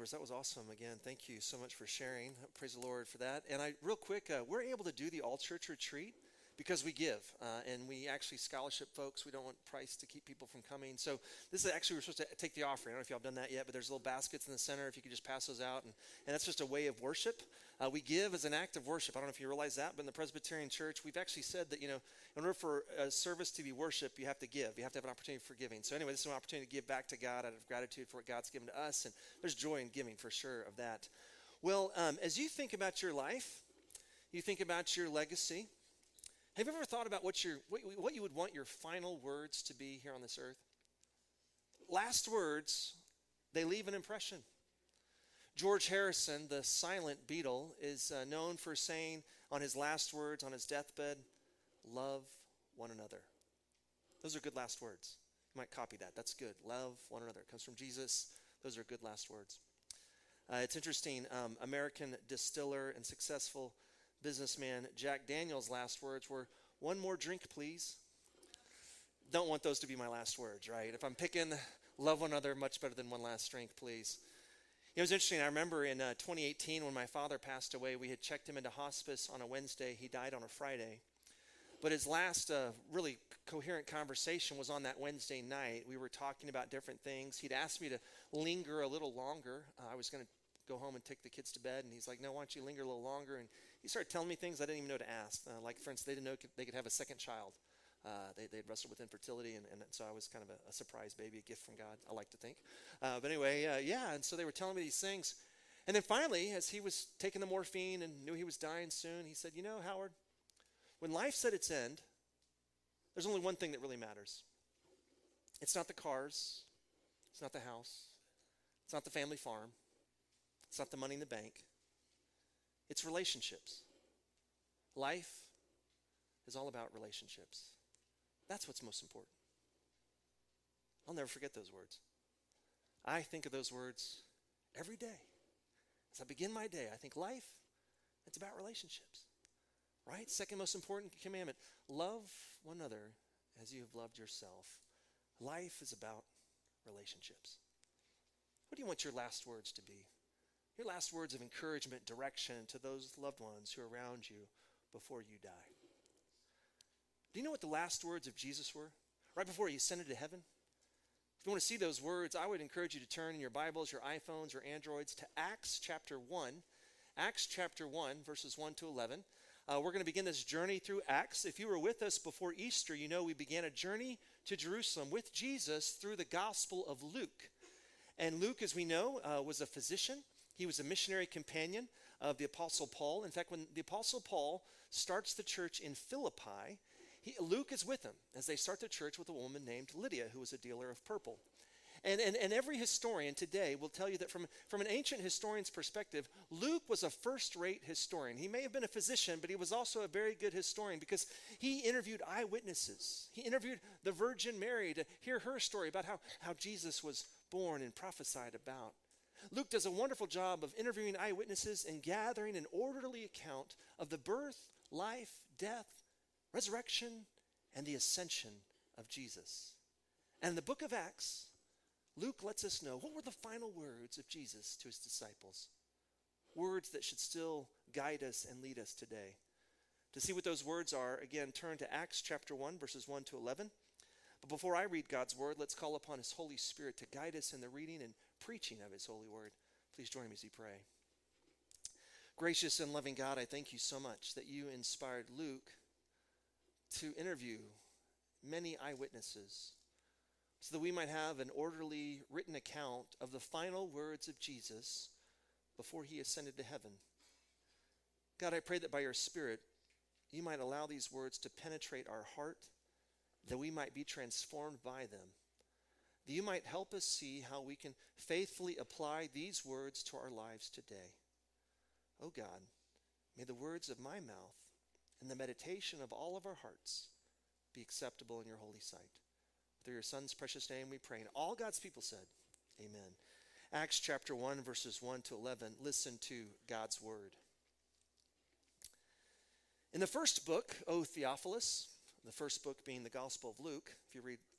leftovers. That was awesome. Again, thank you so much for sharing. Praise the Lord for that. And I, real quick, uh, we're able to do the all church retreat because we give uh, and we actually scholarship folks. We don't want price to keep people from coming. So this is actually we're supposed to take the offering. I don't know if y'all have done that yet, but there's little baskets in the center. If you could just pass those out, and, and that's just a way of worship. Uh, we give as an act of worship. I don't know if you realize that, but in the Presbyterian Church, we've actually said that you know, in order for a service to be worship, you have to give. You have to have an opportunity for giving. So anyway, this is an opportunity to give back to God out of gratitude for what God's given to us, and there's joy in giving for sure of that. Well, um, as you think about your life, you think about your legacy. Have you ever thought about what, your, what you would want your final words to be here on this earth? Last words, they leave an impression. George Harrison, the silent Beatle, is uh, known for saying on his last words on his deathbed, Love one another. Those are good last words. You might copy that. That's good. Love one another. It comes from Jesus. Those are good last words. Uh, it's interesting. Um, American distiller and successful businessman Jack Daniels' last words were, One more drink, please. Don't want those to be my last words, right? If I'm picking love one another, much better than one last drink, please. It was interesting. I remember in uh, 2018 when my father passed away, we had checked him into hospice on a Wednesday. He died on a Friday. But his last uh, really coherent conversation was on that Wednesday night. We were talking about different things. He'd asked me to linger a little longer. Uh, I was going to go home and take the kids to bed. And he's like, No, why don't you linger a little longer? And he started telling me things I didn't even know to ask. Uh, like, for instance, they didn't know they could have a second child. Uh, they, they'd wrestled with infertility, and, and so I was kind of a, a, surprise baby, a gift from God, I like to think. Uh, but anyway, uh, yeah, and so they were telling me these things. And then finally, as he was taking the morphine and knew he was dying soon, he said, You know, Howard, when life's at its end, there's only one thing that really matters. It's not the cars, it's not the house, it's not the family farm, it's not the money in the bank, it's relationships. Life is all about relationships. That's what's most important. I'll never forget those words. I think of those words every day. As I begin my day, I think life, it's about relationships. Right? Second most important commandment love one another as you have loved yourself. Life is about relationships. What do you want your last words to be? Your last words of encouragement, direction to those loved ones who are around you before you die. Do you know what the last words of Jesus were? Right before he ascended to heaven? If you want to see those words, I would encourage you to turn in your Bibles, your iPhones, or Androids to Acts chapter 1. Acts chapter 1, verses 1 to 11. Uh, we're going to begin this journey through Acts. If you were with us before Easter, you know we began a journey to Jerusalem with Jesus through the Gospel of Luke. And Luke, as we know, uh, was a physician. He was a missionary companion of the Apostle Paul. In fact, when the Apostle Paul starts the church in Philippi, he, Luke is with him as they start the church with a woman named Lydia, who was a dealer of purple. And, and, and every historian today will tell you that from, from an ancient historian's perspective, Luke was a first rate historian. He may have been a physician, but he was also a very good historian because he interviewed eyewitnesses. He interviewed the Virgin Mary to hear her story about how, how Jesus was born and prophesied about. Luke does a wonderful job of interviewing eyewitnesses and gathering an orderly account of the birth, life, death, resurrection, and the ascension of Jesus. And in the book of Acts, Luke lets us know what were the final words of Jesus to his disciples. Words that should still guide us and lead us today. To see what those words are, again, turn to Acts chapter 1, verses 1 to 11. But before I read God's word, let's call upon his Holy Spirit to guide us in the reading and preaching of his holy word. Please join me as we pray. Gracious and loving God, I thank you so much that you inspired Luke to interview many eyewitnesses so that we might have an orderly written account of the final words of Jesus before he ascended to heaven. God, I pray that by your Spirit, you might allow these words to penetrate our heart, that we might be transformed by them, that you might help us see how we can faithfully apply these words to our lives today. Oh God, may the words of my mouth and the meditation of all of our hearts be acceptable in your holy sight. Through your Son's precious name we pray. And all God's people said, Amen. Acts chapter 1, verses 1 to 11. Listen to God's word. In the first book, O Theophilus, the first book being the Gospel of Luke, if you read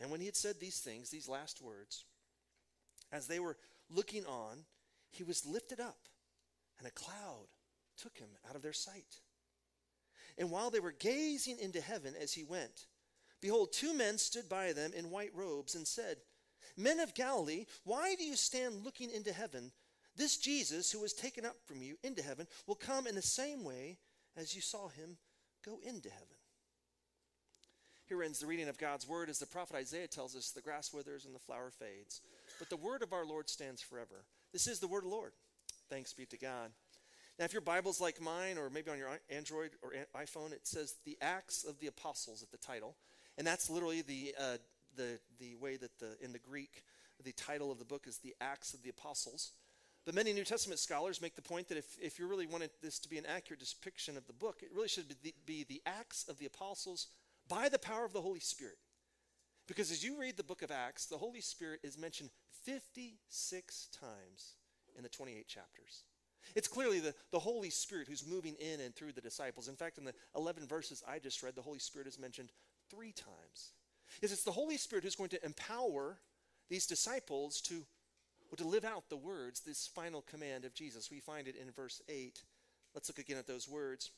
And when he had said these things, these last words, as they were looking on, he was lifted up, and a cloud took him out of their sight. And while they were gazing into heaven as he went, behold, two men stood by them in white robes and said, Men of Galilee, why do you stand looking into heaven? This Jesus, who was taken up from you into heaven, will come in the same way as you saw him go into heaven. Here ends the reading of God's word as the prophet Isaiah tells us the grass withers and the flower fades, but the word of our Lord stands forever. This is the word of the Lord. Thanks be to God. Now, if your Bible's like mine, or maybe on your Android or iPhone, it says the Acts of the Apostles at the title. And that's literally the, uh, the, the way that the, in the Greek, the title of the book is the Acts of the Apostles. But many New Testament scholars make the point that if, if you really wanted this to be an accurate depiction of the book, it really should be the, be the Acts of the Apostles by the power of the Holy Spirit. Because as you read the book of Acts, the Holy Spirit is mentioned 56 times in the 28 chapters. It's clearly the, the Holy Spirit who's moving in and through the disciples. In fact, in the 11 verses I just read, the Holy Spirit is mentioned three times. Is it's the Holy Spirit who's going to empower these disciples to, to live out the words, this final command of Jesus. We find it in verse 8. Let's look again at those words.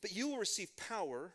But you will receive power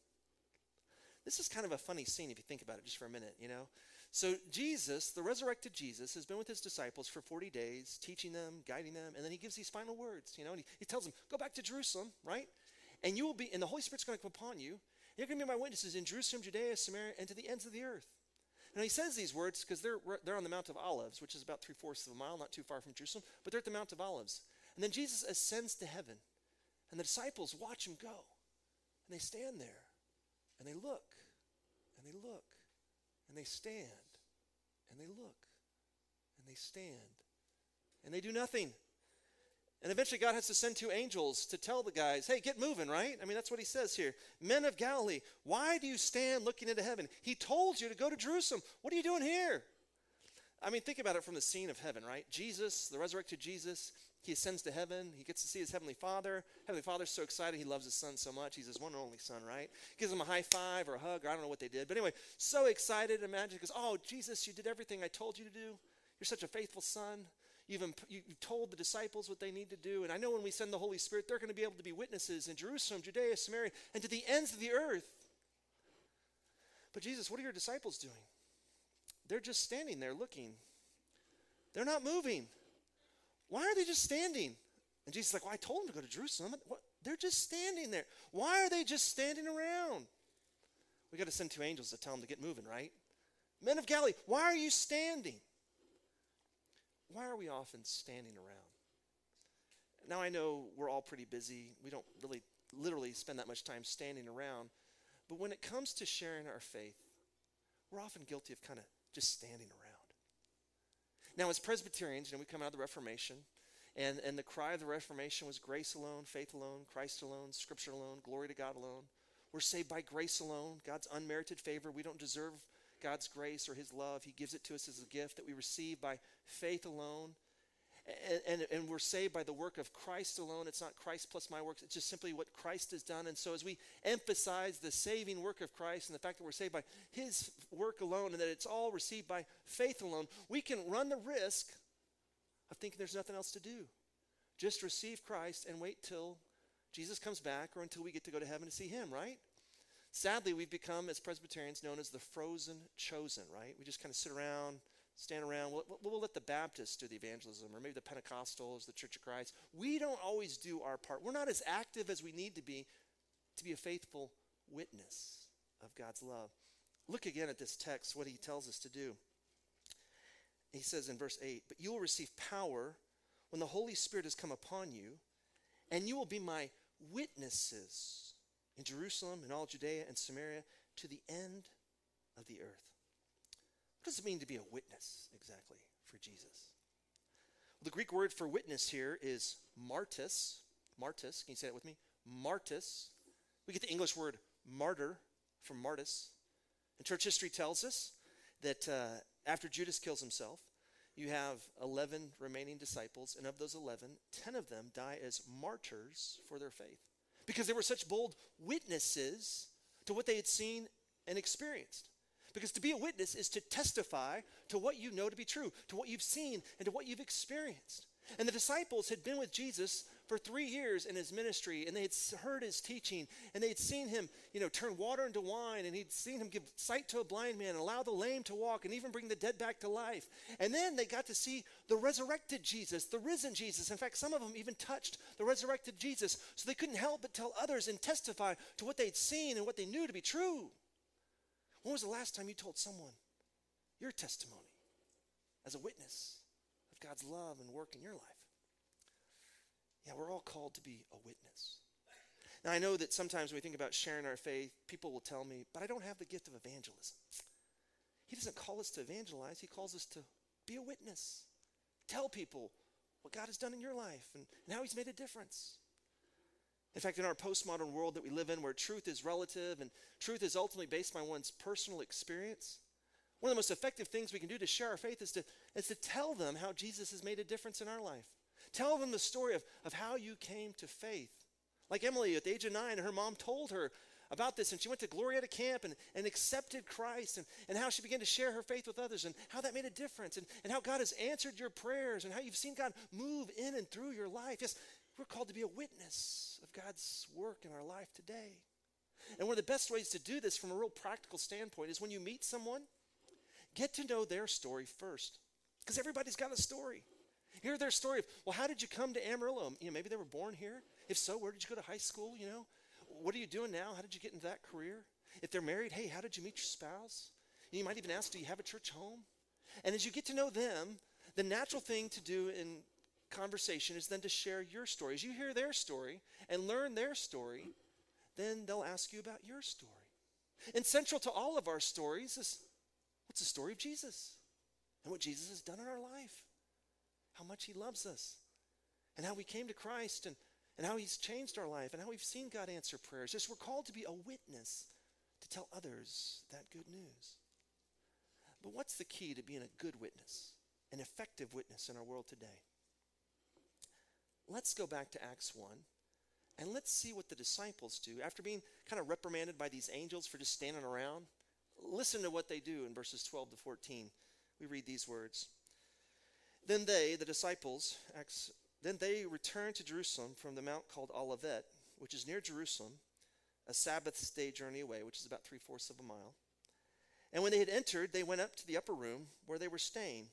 This is kind of a funny scene if you think about it just for a minute, you know? So, Jesus, the resurrected Jesus, has been with his disciples for 40 days, teaching them, guiding them, and then he gives these final words, you know? And he, he tells them, Go back to Jerusalem, right? And you will be, and the Holy Spirit's going to come upon you. You're going to be my witnesses in Jerusalem, Judea, Samaria, and to the ends of the earth. Now, he says these words because they're, they're on the Mount of Olives, which is about three fourths of a mile, not too far from Jerusalem, but they're at the Mount of Olives. And then Jesus ascends to heaven, and the disciples watch him go. And they stand there, and they look, and they look, and they stand, and they look, and they stand, and they do nothing. And eventually, God has to send two angels to tell the guys, hey, get moving, right? I mean, that's what he says here. Men of Galilee, why do you stand looking into heaven? He told you to go to Jerusalem. What are you doing here? I mean, think about it from the scene of heaven, right? Jesus, the resurrected Jesus, he ascends to heaven. He gets to see his heavenly father. Heavenly father's so excited. He loves his son so much. He's his one and only son, right? Gives him a high five or a hug, or I don't know what they did. But anyway, so excited. Imagine, because, oh, Jesus, you did everything I told you to do. You're such a faithful son. You've, imp- you've told the disciples what they need to do. And I know when we send the Holy Spirit, they're going to be able to be witnesses in Jerusalem, Judea, Samaria, and to the ends of the earth. But Jesus, what are your disciples doing? They're just standing there looking. They're not moving. Why are they just standing? And Jesus is like, Well, I told them to go to Jerusalem. What? They're just standing there. Why are they just standing around? We got to send two angels to tell them to get moving, right? Men of Galilee, why are you standing? why are we often standing around? Now, I know we're all pretty busy. We don't really literally spend that much time standing around. But when it comes to sharing our faith, we're often guilty of kind of just standing around. Now, as Presbyterians, you know, we come out of the Reformation, and, and the cry of the Reformation was grace alone, faith alone, Christ alone, Scripture alone, glory to God alone. We're saved by grace alone, God's unmerited favor. We don't deserve God's grace or His love. He gives it to us as a gift that we receive by faith alone. And, and, and, we're saved by the work of Christ alone. It's not Christ plus my works, it's just simply what Christ has done. And so, as we emphasize the saving work of Christ and the fact that we're saved by his work alone and that it's all received by faith alone, we can run the risk of thinking there's nothing else to do. Just receive Christ and wait till Jesus comes back or until we get to go to heaven to see him, right? Sadly, we've become, as Presbyterians, known as the frozen chosen, right? We just kind of sit around stand around. We'll, we'll, let the Baptists do the evangelism, or maybe the Pentecostals, the Church of Christ. We don't always do our part. We're not as active as we need to be to be a faithful witness of God's love. Look again at this text, what he tells us to do. He says in verse 8, But you will receive power when the Holy Spirit has come upon you, and you will be my witnesses in Jerusalem and all Judea and Samaria to the end of the earth. What does it mean to be a witness exactly for Jesus? Well, the Greek word for witness here is martus. Martus, can you say that with me? Martus. We get the English word martyr from martus. And church history tells us that uh, after Judas kills himself, you have 11 remaining disciples, and of those 11, 10 of them die as martyrs for their faith because they were such bold witnesses to what they had seen and experienced. Because to be a witness is to testify to what you know to be true, to what you've seen, and to what you've experienced. And the disciples had been with Jesus for three years in his ministry, and they had heard his teaching, and they had seen him, you know, turn water into wine, and he'd seen him give sight to a blind man, and allow the lame to walk, and even bring the dead back to life. And then they got to see the resurrected Jesus, the risen Jesus. In fact, some of them even touched the resurrected Jesus, so they couldn't help but tell others and testify to what they'd seen and what they knew to be true. When was the last time you told someone your testimony as a witness of God's love and work in your life? Yeah, we're all called to be a witness. Now, I know that sometimes when we think about sharing our faith, people will tell me, but I don't have the gift of evangelism. He doesn't call us to evangelize, He calls us to be a witness. Tell people what God has done in your life and, and how He's made a difference. In fact, in our postmodern world that we live in, where truth is relative and truth is ultimately based on one's personal experience, one of the most effective things we can do to share our faith is to, is to tell them how Jesus has made a difference in our life. Tell them the story of, of how you came to faith. Like Emily at the age of nine, her mom told her about this, and she went to Glorieta Camp and, and accepted Christ, and, and how she began to share her faith with others, and how that made a difference, and, and how God has answered your prayers, and how you've seen God move in and through your life. Yes, we're called to be a witness of God's work in our life today. And one of the best ways to do this from a real practical standpoint is when you meet someone, get to know their story first. Because everybody's got a story. Hear their story of, well, how did you come to Amarillo? You know, maybe they were born here. If so, where did you go to high school? You know, what are you doing now? How did you get into that career? If they're married, hey, how did you meet your spouse? You might even ask, do you have a church home? And as you get to know them, the natural thing to do in conversation is then to share your story. As you hear their story and learn their story, then they'll ask you about your story. And central to all of our stories is what's the story of Jesus and what Jesus has done in our life, how much he loves us, and how we came to Christ and, and how he's changed our life and how we've seen God answer prayers. Just we're called to be a witness to tell others that good news. But what's the key to being a good witness, an effective witness in our world today? Let's go back to Acts 1 and let's see what the disciples do. After being kind of reprimanded by these angels for just standing around, listen to what they do in verses 12 to 14. We read these words. Then they, the disciples, Acts, then they returned to Jerusalem from the mount called Olivet, which is near Jerusalem, a Sabbath day journey away, which is about three fourths of a mile. And when they had entered, they went up to the upper room where they were staying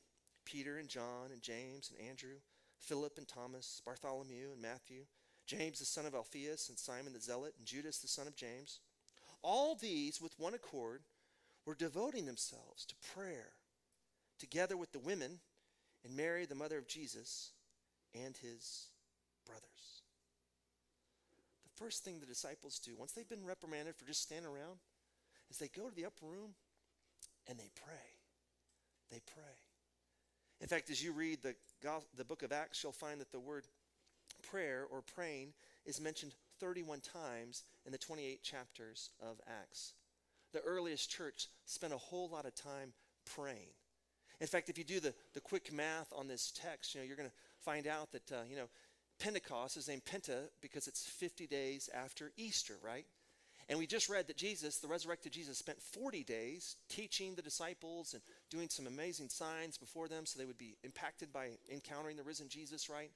Peter and John and James and Andrew Philip and Thomas, Bartholomew and Matthew, James the son of Alphaeus and Simon the Zealot, and Judas the son of James. All these, with one accord, were devoting themselves to prayer, together with the women and Mary, the mother of Jesus, and his brothers. The first thing the disciples do, once they've been reprimanded for just standing around, is they go to the upper room and they pray. They pray. In fact, as you read the, the book of Acts, you'll find that the word prayer or praying is mentioned 31 times in the 28 chapters of Acts. The earliest church spent a whole lot of time praying. In fact, if you do the, the quick math on this text, you know, you're going to find out that, uh, you know, Pentecost is named Penta because it's 50 days after Easter, right? And we just read that Jesus, the resurrected Jesus, spent 40 days teaching the disciples and doing some amazing signs before them so they would be impacted by encountering the risen Jesus, right?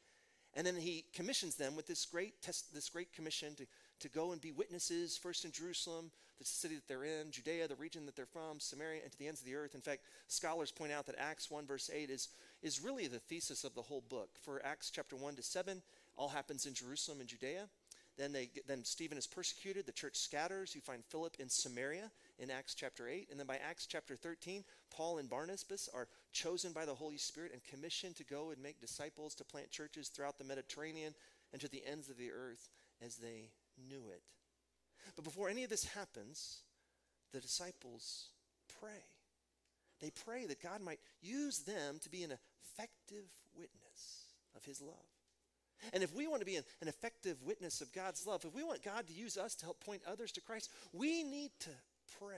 And then he commissions them with this great test, this great commission to, to go and be witnesses, first in Jerusalem, the city that they're in, Judea, the region that they're from, Samaria, and to the ends of the earth. In fact, scholars point out that Acts 1, verse 8 is, is really the thesis of the whole book. For Acts chapter 1 to 7, all happens in Jerusalem and Judea. Then, they, then Stephen is persecuted. The church scatters. You find Philip in Samaria in Acts chapter 8. And then by Acts chapter 13, Paul and Barnabas are chosen by the Holy Spirit and commissioned to go and make disciples to plant churches throughout the Mediterranean and to the ends of the earth as they knew it. But before any of this happens, the disciples pray. They pray that God might use them to be an effective witness of his love. And if we want to be an, an, effective witness of God's love, if we want God to use us to help point others to Christ, we need to pray.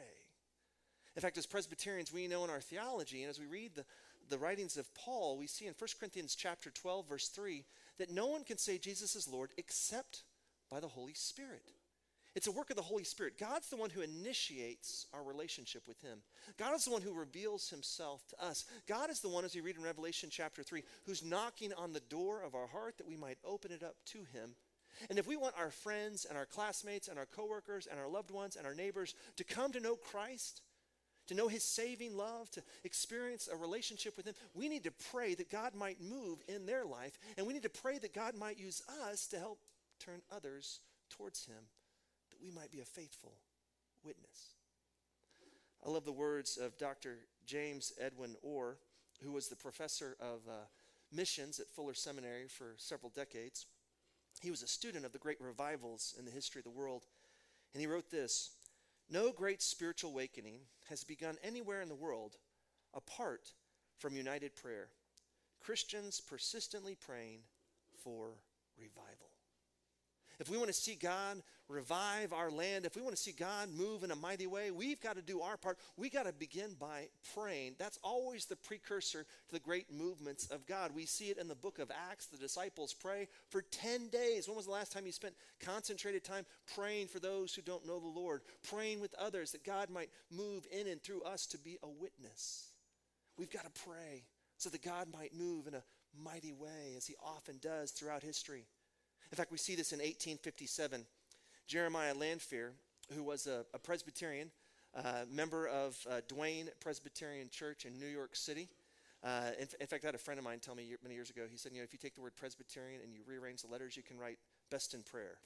In fact, as Presbyterians, we know in our theology, and as we read the, the writings of Paul, we see in 1 Corinthians chapter 12, verse 3, that no one can say Jesus is Lord except by the Holy Spirit. It's a work of the Holy Spirit. God's the one who initiates our relationship with Him. God is the one who reveals Himself to us. God is the one, as we read in Revelation chapter 3, who's knocking on the door of our heart that we might open it up to Him. And if we want our friends and our classmates and our coworkers and our loved ones and our neighbors to come to know Christ, to know His saving love, to experience a relationship with Him, we need to pray that God might move in their life. And we need to pray that God might use us to help turn others towards Him we might be a faithful witness. I love the words of Dr. James Edwin Orr, who was the professor of uh, missions at Fuller Seminary for several decades. He was a student of the great revivals in the history of the world, and he wrote this No great spiritual awakening has begun anywhere in the world apart from united prayer. Christians persistently praying for revival. If we want to see God revive our land, if we want to see God move in a mighty way, we've got to do our part. We got to begin by praying. That's always the precursor to the great movements of God. We see it in the book of Acts. The disciples pray for 10 days. When was the last time you spent concentrated time praying for those who don't know the Lord, praying with others that God might move in and through us to be a witness? We've got to pray so that God might move in a mighty way, as he often does throughout history. In fact, we see this in 1857. Jeremiah Lanphier, who was a, a Presbyterian, uh, member of uh, Duane Presbyterian Church in New York City. Uh, in, in, fact, I had a friend of mine tell me many years ago, he said, you know, if you take the word Presbyterian and you rearrange the letters, you can write best in prayer.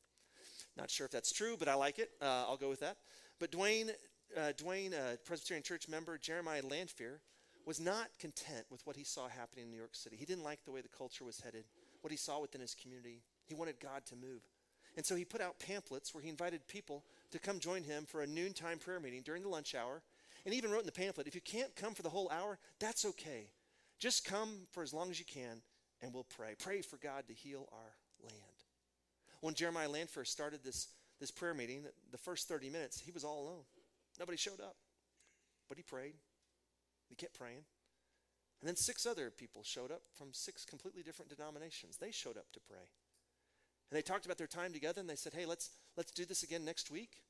Not sure if that's true, but I like it. Uh, I'll go with that. But Duane, uh, Duane uh, Presbyterian Church member Jeremiah Lanphier was not content with what he saw happening in New York City. He didn't like the way the culture was headed, what he saw within his community. He wanted God to move. And so he put out pamphlets where he invited people to come join him for a noontime prayer meeting during the lunch hour. And he even wrote in the pamphlet if you can't come for the whole hour, that's okay. Just come for as long as you can and we'll pray. Pray for God to heal our land. When Jeremiah Lanphier started this, this prayer meeting, the first 30 minutes, he was all alone. Nobody showed up. But he prayed. He kept praying. And then six other people showed up from six completely different denominations. They showed up to pray. And they talked about their time together and they said, hey, let's, let's do this again next week.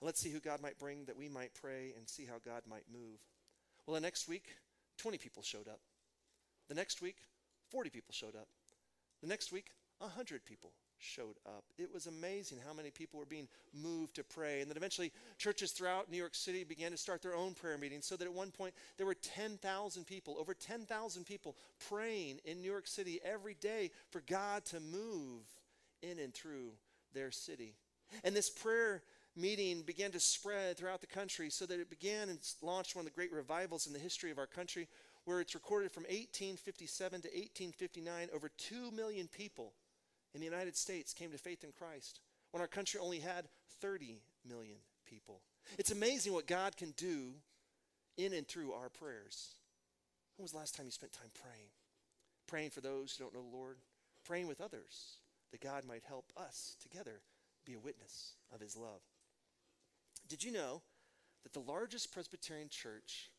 Let's see who God might bring that we might pray and see how God might move. Well, the next week, 20 people showed up. The next week, 40 people showed up. The next week, 100 people showed up. It was amazing how many people were being moved to pray. And then eventually, churches throughout New York City began to start their own prayer meetings, so that at one point, there were 10,000 people, over 10,000 people, praying in New York City every day for God to move in and through their city. And this prayer meeting began to spread throughout the country so that it began and launched one of the great revivals in the history of our country, where it's recorded from 1857 to 1859, over 2 million people in the United States came to faith in Christ, when our country only had 30 million people. It's amazing what God can do in and through our prayers. When was the last time you spent time praying? Praying for those who don't know the Lord, praying with others that God might help us together be a witness of his love. Did you know that the largest Presbyterian church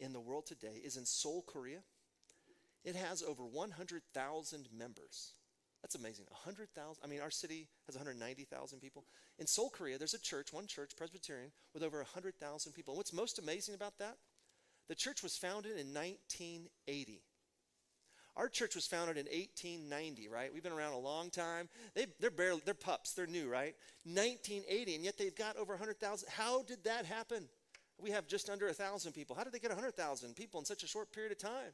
in the world today is in Seoul, Korea? It has over 100,000 members. That's amazing. 100,000. I mean, our city has 190,000 people. In Seoul, Korea, there's a church, one church, Presbyterian, with over 100,000 people. And what's most amazing about that? The church was founded in 1980. Our church was founded in 1890, right? We've been around a long time. They, they're barely, they're pups. They're new, right? 1980, and yet they've got over 100,000. How did that happen? We have just under 1,000 people. How did they get 100,000 people in such a short period of time?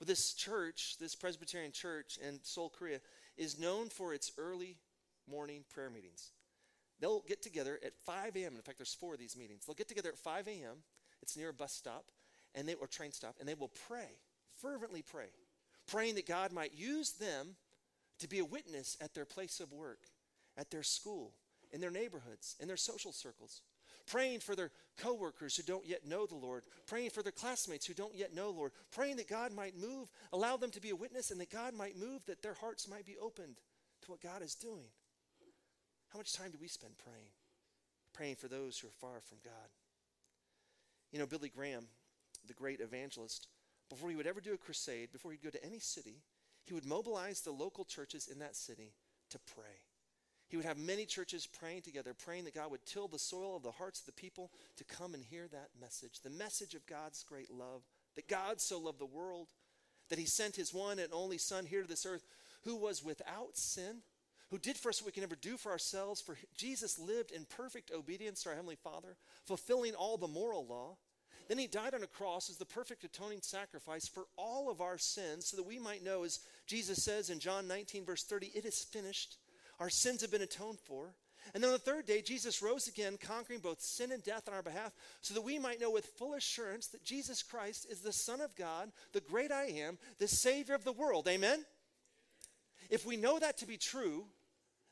Well, this church, this Presbyterian church in Seoul, Korea, is known for its early morning prayer meetings. They'll get together at 5 a.m. In fact, there's four of these meetings. They'll get together at 5 a.m. It's near a bus stop, and they or train stop, and they will pray, fervently pray, praying that God might use them to be a witness at their place of work, at their school, in their neighborhoods, in their social circles praying for their coworkers who don't yet know the Lord, praying for their classmates who don't yet know Lord, praying that God might move, allow them to be a witness, and that God might move, that their hearts might be opened to what God is doing. How much time do we spend praying? Praying for those who are far from God. You know, Billy Graham, the great evangelist, before he would ever do a crusade, before he'd go to any city, he would mobilize the local churches in that city to pray. He would have many churches praying together, praying that God would till the soil of the hearts of the people to come and hear that message the message of God's great love, that God so loved the world, that he sent his one and only Son here to this earth, who was without sin, who did for us what we can never do for ourselves. For Jesus lived in perfect obedience to our Heavenly Father, fulfilling all the moral law. Then he died on a cross as the perfect atoning sacrifice for all of our sins, so that we might know, as Jesus says in John 19, verse 30, it is finished. Our sins have been atoned for. And then on the third day, Jesus rose again, conquering both sin and death on our behalf, so that we might know with full assurance that Jesus Christ is the Son of God, the great I am, the Savior of the world. Amen? If we know that to be true,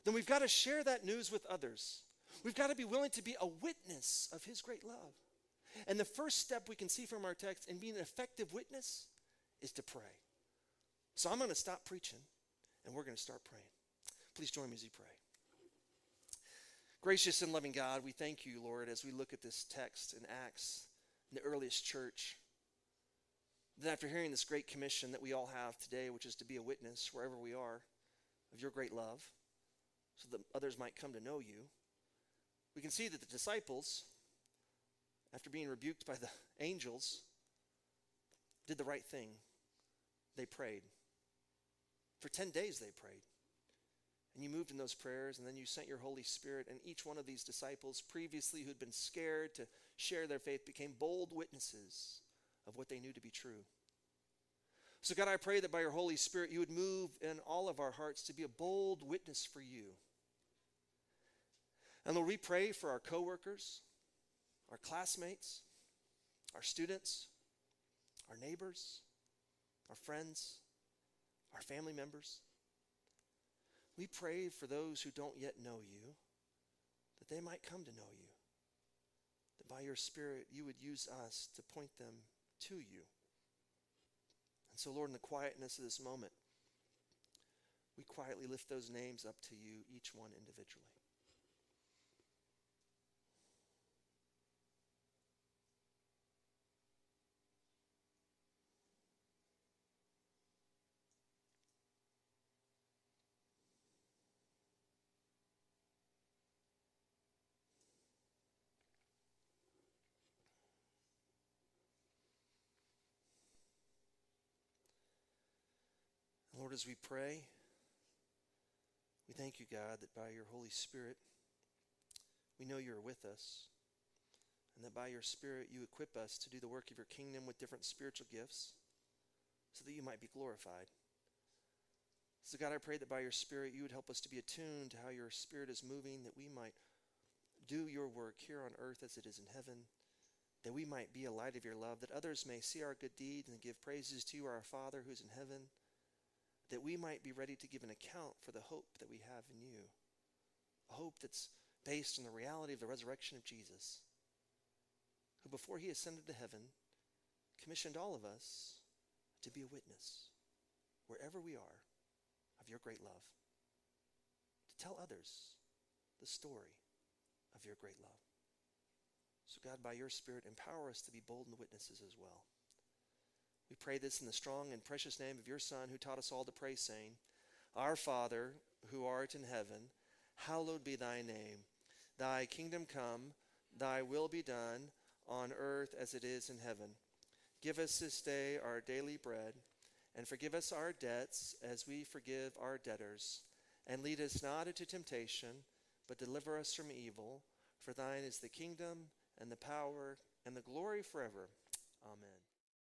then we've got to share that news with others. We've got to be willing to be a witness of His great love. And the first step we can see from our text in being an effective witness is to pray. So I'm going to stop preaching, and we're going to start praying. Please join me as you pray. Gracious and loving God, we thank you, Lord, as we look at this text in Acts, in the earliest church. That after hearing this great commission that we all have today, which is to be a witness wherever we are of your great love, so that others might come to know you, we can see that the disciples, after being rebuked by the angels, did the right thing. They prayed. For 10 days they prayed. And you moved in those prayers, and then you sent your Holy Spirit, and each one of these disciples, previously who'd been scared to share their faith, became bold witnesses of what they knew to be true. So, God, I pray that by your Holy Spirit, you would move in all of our hearts to be a bold witness for you. And Lord, we pray for our coworkers, our classmates, our students, our neighbors, our friends, our family members. We pray for those who don't yet know you, that they might come to know you, that by your Spirit you would use us to point them to you. And so, Lord, in the quietness of this moment, we quietly lift those names up to you, each one individually. Lord, as we pray, we thank you, God, that by your Holy Spirit, we know you're with us, and that by your Spirit, you equip us to do the work of your kingdom with different spiritual gifts so that you might be glorified. So, God, I pray that by your Spirit, you would help us to be attuned to how your Spirit is moving, that we might do your work here on earth as it is in heaven, that we might be a light of your love, that others may see our good deeds and give praises to you, our Father who's in heaven that we might be ready to give an account for the hope that we have in you. A hope that's based on the reality of the resurrection of Jesus, who before he ascended to heaven commissioned all of us to be a witness wherever we are of your great love, to tell others the story of your great love. So, God, by your Spirit, empower us to be bold witnesses as well. We pray this in the strong and precious name of your Son, who taught us all to pray, saying, Our Father, who art in heaven, hallowed be thy name. Thy kingdom come, thy will be done, on earth as it is in heaven. Give us this day our daily bread, and forgive us our debts as we forgive our debtors. And lead us not into temptation, but deliver us from evil. For thine is the kingdom, and the power, and the glory forever. Amen.